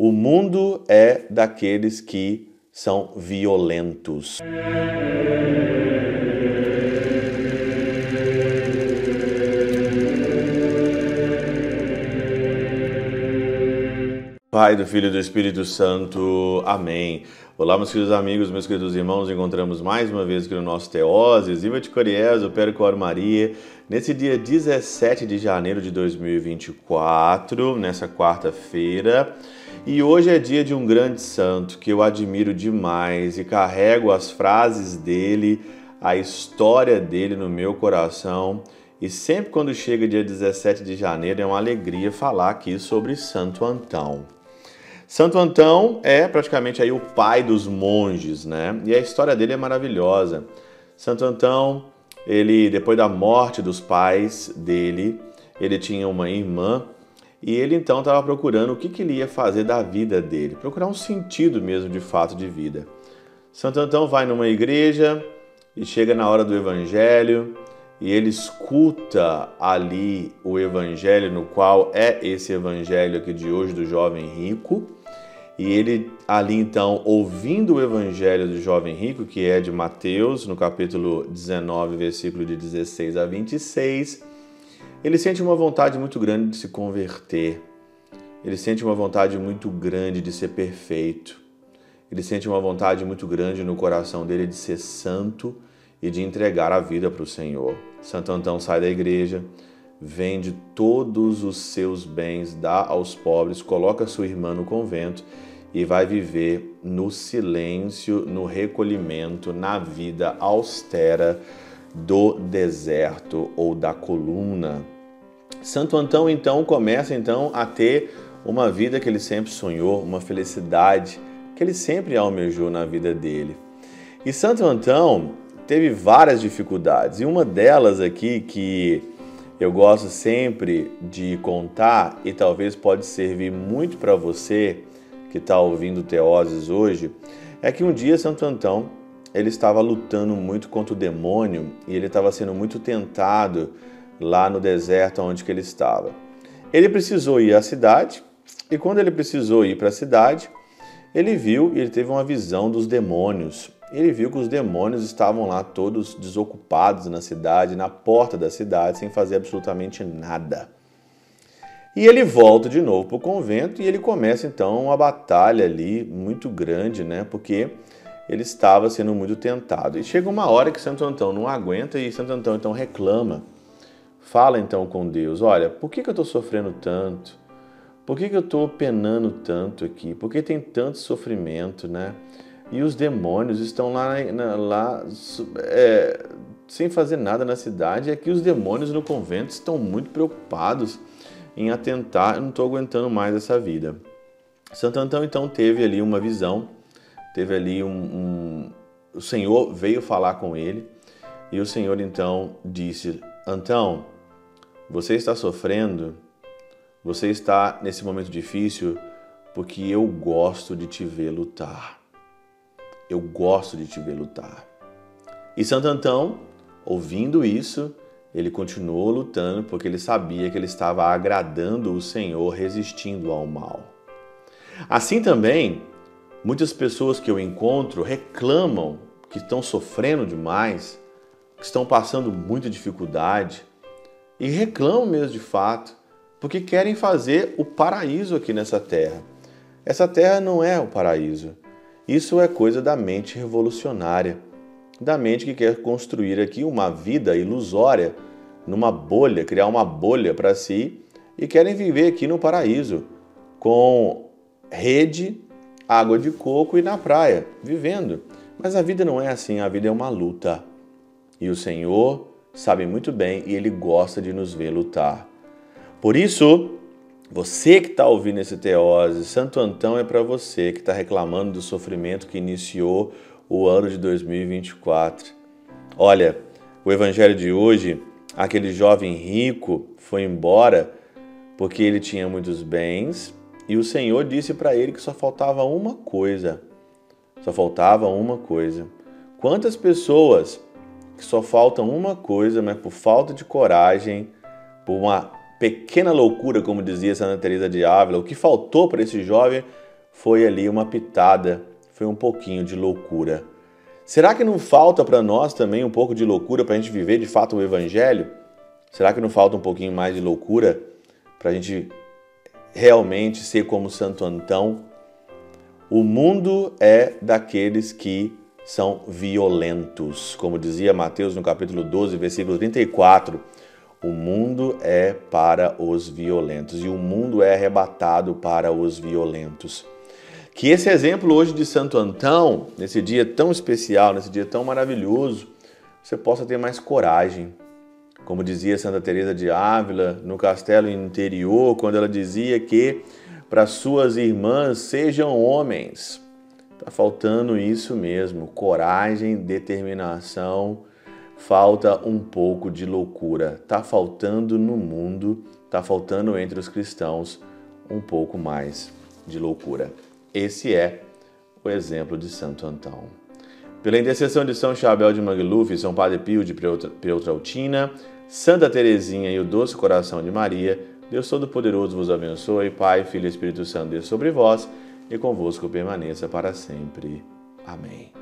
O mundo é daqueles que são violentos. Pai, do Filho e do Espírito Santo. Amém. Olá, meus queridos amigos, meus queridos irmãos, encontramos mais uma vez aqui no nosso Teoses, Iva de Coriés, o Percor Maria, nesse dia 17 de janeiro de 2024, nessa quarta-feira. E hoje é dia de um grande santo que eu admiro demais e carrego as frases dele, a história dele no meu coração. E sempre quando chega dia 17 de janeiro é uma alegria falar aqui sobre Santo Antão. Santo Antão é praticamente aí o pai dos monges, né? E a história dele é maravilhosa. Santo Antão, ele depois da morte dos pais dele, ele tinha uma irmã e ele então estava procurando o que, que ele ia fazer da vida dele, procurar um sentido mesmo de fato de vida. Santo Antão vai numa igreja e chega na hora do evangelho e ele escuta ali o evangelho, no qual é esse evangelho aqui de hoje do jovem rico. E ele ali então, ouvindo o evangelho do jovem rico, que é de Mateus, no capítulo 19, versículo de 16 a 26, ele sente uma vontade muito grande de se converter. Ele sente uma vontade muito grande de ser perfeito. Ele sente uma vontade muito grande no coração dele de ser santo e de entregar a vida para o Senhor. Santo Antão sai da igreja, vende todos os seus bens, dá aos pobres, coloca sua irmã no convento e vai viver no silêncio, no recolhimento, na vida austera do deserto ou da coluna. Santo Antão então começa então a ter uma vida que ele sempre sonhou, uma felicidade que ele sempre almejou na vida dele. E Santo Antão teve várias dificuldades, e uma delas aqui que eu gosto sempre de contar e talvez pode servir muito para você que está ouvindo Teoses hoje, é que um dia Santo Antão ele estava lutando muito contra o demônio e ele estava sendo muito tentado lá no deserto onde que ele estava. Ele precisou ir à cidade e quando ele precisou ir para a cidade, ele viu e ele teve uma visão dos demônios ele viu que os demônios estavam lá todos desocupados na cidade, na porta da cidade, sem fazer absolutamente nada. E ele volta de novo para o convento e ele começa então uma batalha ali muito grande, né? Porque ele estava sendo muito tentado. E chega uma hora que Santo Antão não aguenta e Santo Antão então reclama. Fala então com Deus: Olha, por que, que eu estou sofrendo tanto? Por que, que eu estou penando tanto aqui? Por que tem tanto sofrimento, né? E os demônios estão lá, lá é, sem fazer nada na cidade. É que os demônios no convento estão muito preocupados em atentar. Eu não estou aguentando mais essa vida. Santo Antão então teve ali uma visão, teve ali um, um, o Senhor veio falar com ele e o Senhor então disse: Antão, você está sofrendo, você está nesse momento difícil porque eu gosto de te ver lutar. Eu gosto de te ver lutar. E Santo Antão, ouvindo isso, ele continuou lutando porque ele sabia que ele estava agradando o Senhor, resistindo ao mal. Assim também, muitas pessoas que eu encontro reclamam que estão sofrendo demais, que estão passando muita dificuldade e reclamam mesmo de fato, porque querem fazer o paraíso aqui nessa terra. Essa terra não é o paraíso. Isso é coisa da mente revolucionária, da mente que quer construir aqui uma vida ilusória, numa bolha, criar uma bolha para si e querem viver aqui no paraíso, com rede, água de coco e na praia, vivendo. Mas a vida não é assim, a vida é uma luta. E o Senhor sabe muito bem e Ele gosta de nos ver lutar. Por isso, você que está ouvindo esse teose, Santo Antão é para você que está reclamando do sofrimento que iniciou o ano de 2024. Olha, o evangelho de hoje, aquele jovem rico foi embora porque ele tinha muitos bens e o Senhor disse para ele que só faltava uma coisa. Só faltava uma coisa. Quantas pessoas que só faltam uma coisa, mas por falta de coragem, por uma pequena loucura, como dizia Santa Teresa de Ávila, o que faltou para esse jovem foi ali uma pitada, foi um pouquinho de loucura. Será que não falta para nós também um pouco de loucura para a gente viver de fato o Evangelho? Será que não falta um pouquinho mais de loucura para a gente realmente ser como Santo Antão? O mundo é daqueles que são violentos. Como dizia Mateus no capítulo 12, versículo 34, o mundo é para os violentos e o mundo é arrebatado para os violentos. Que esse exemplo hoje de Santo Antão, nesse dia tão especial, nesse dia tão maravilhoso, você possa ter mais coragem. Como dizia Santa Teresa de Ávila no castelo interior, quando ela dizia que para suas irmãs sejam homens. Está faltando isso mesmo, coragem, determinação, falta um pouco de loucura. Está faltando no mundo, está faltando entre os cristãos um pouco mais de loucura. Esse é o exemplo de Santo Antão. Pela intercessão de São Chabel de Mangluf, São Padre Pio de Peutrautina, Santa Teresinha e o Doce Coração de Maria, Deus Todo-Poderoso vos abençoe, Pai, Filho e Espírito Santo, Deus sobre vós e convosco permaneça para sempre. Amém.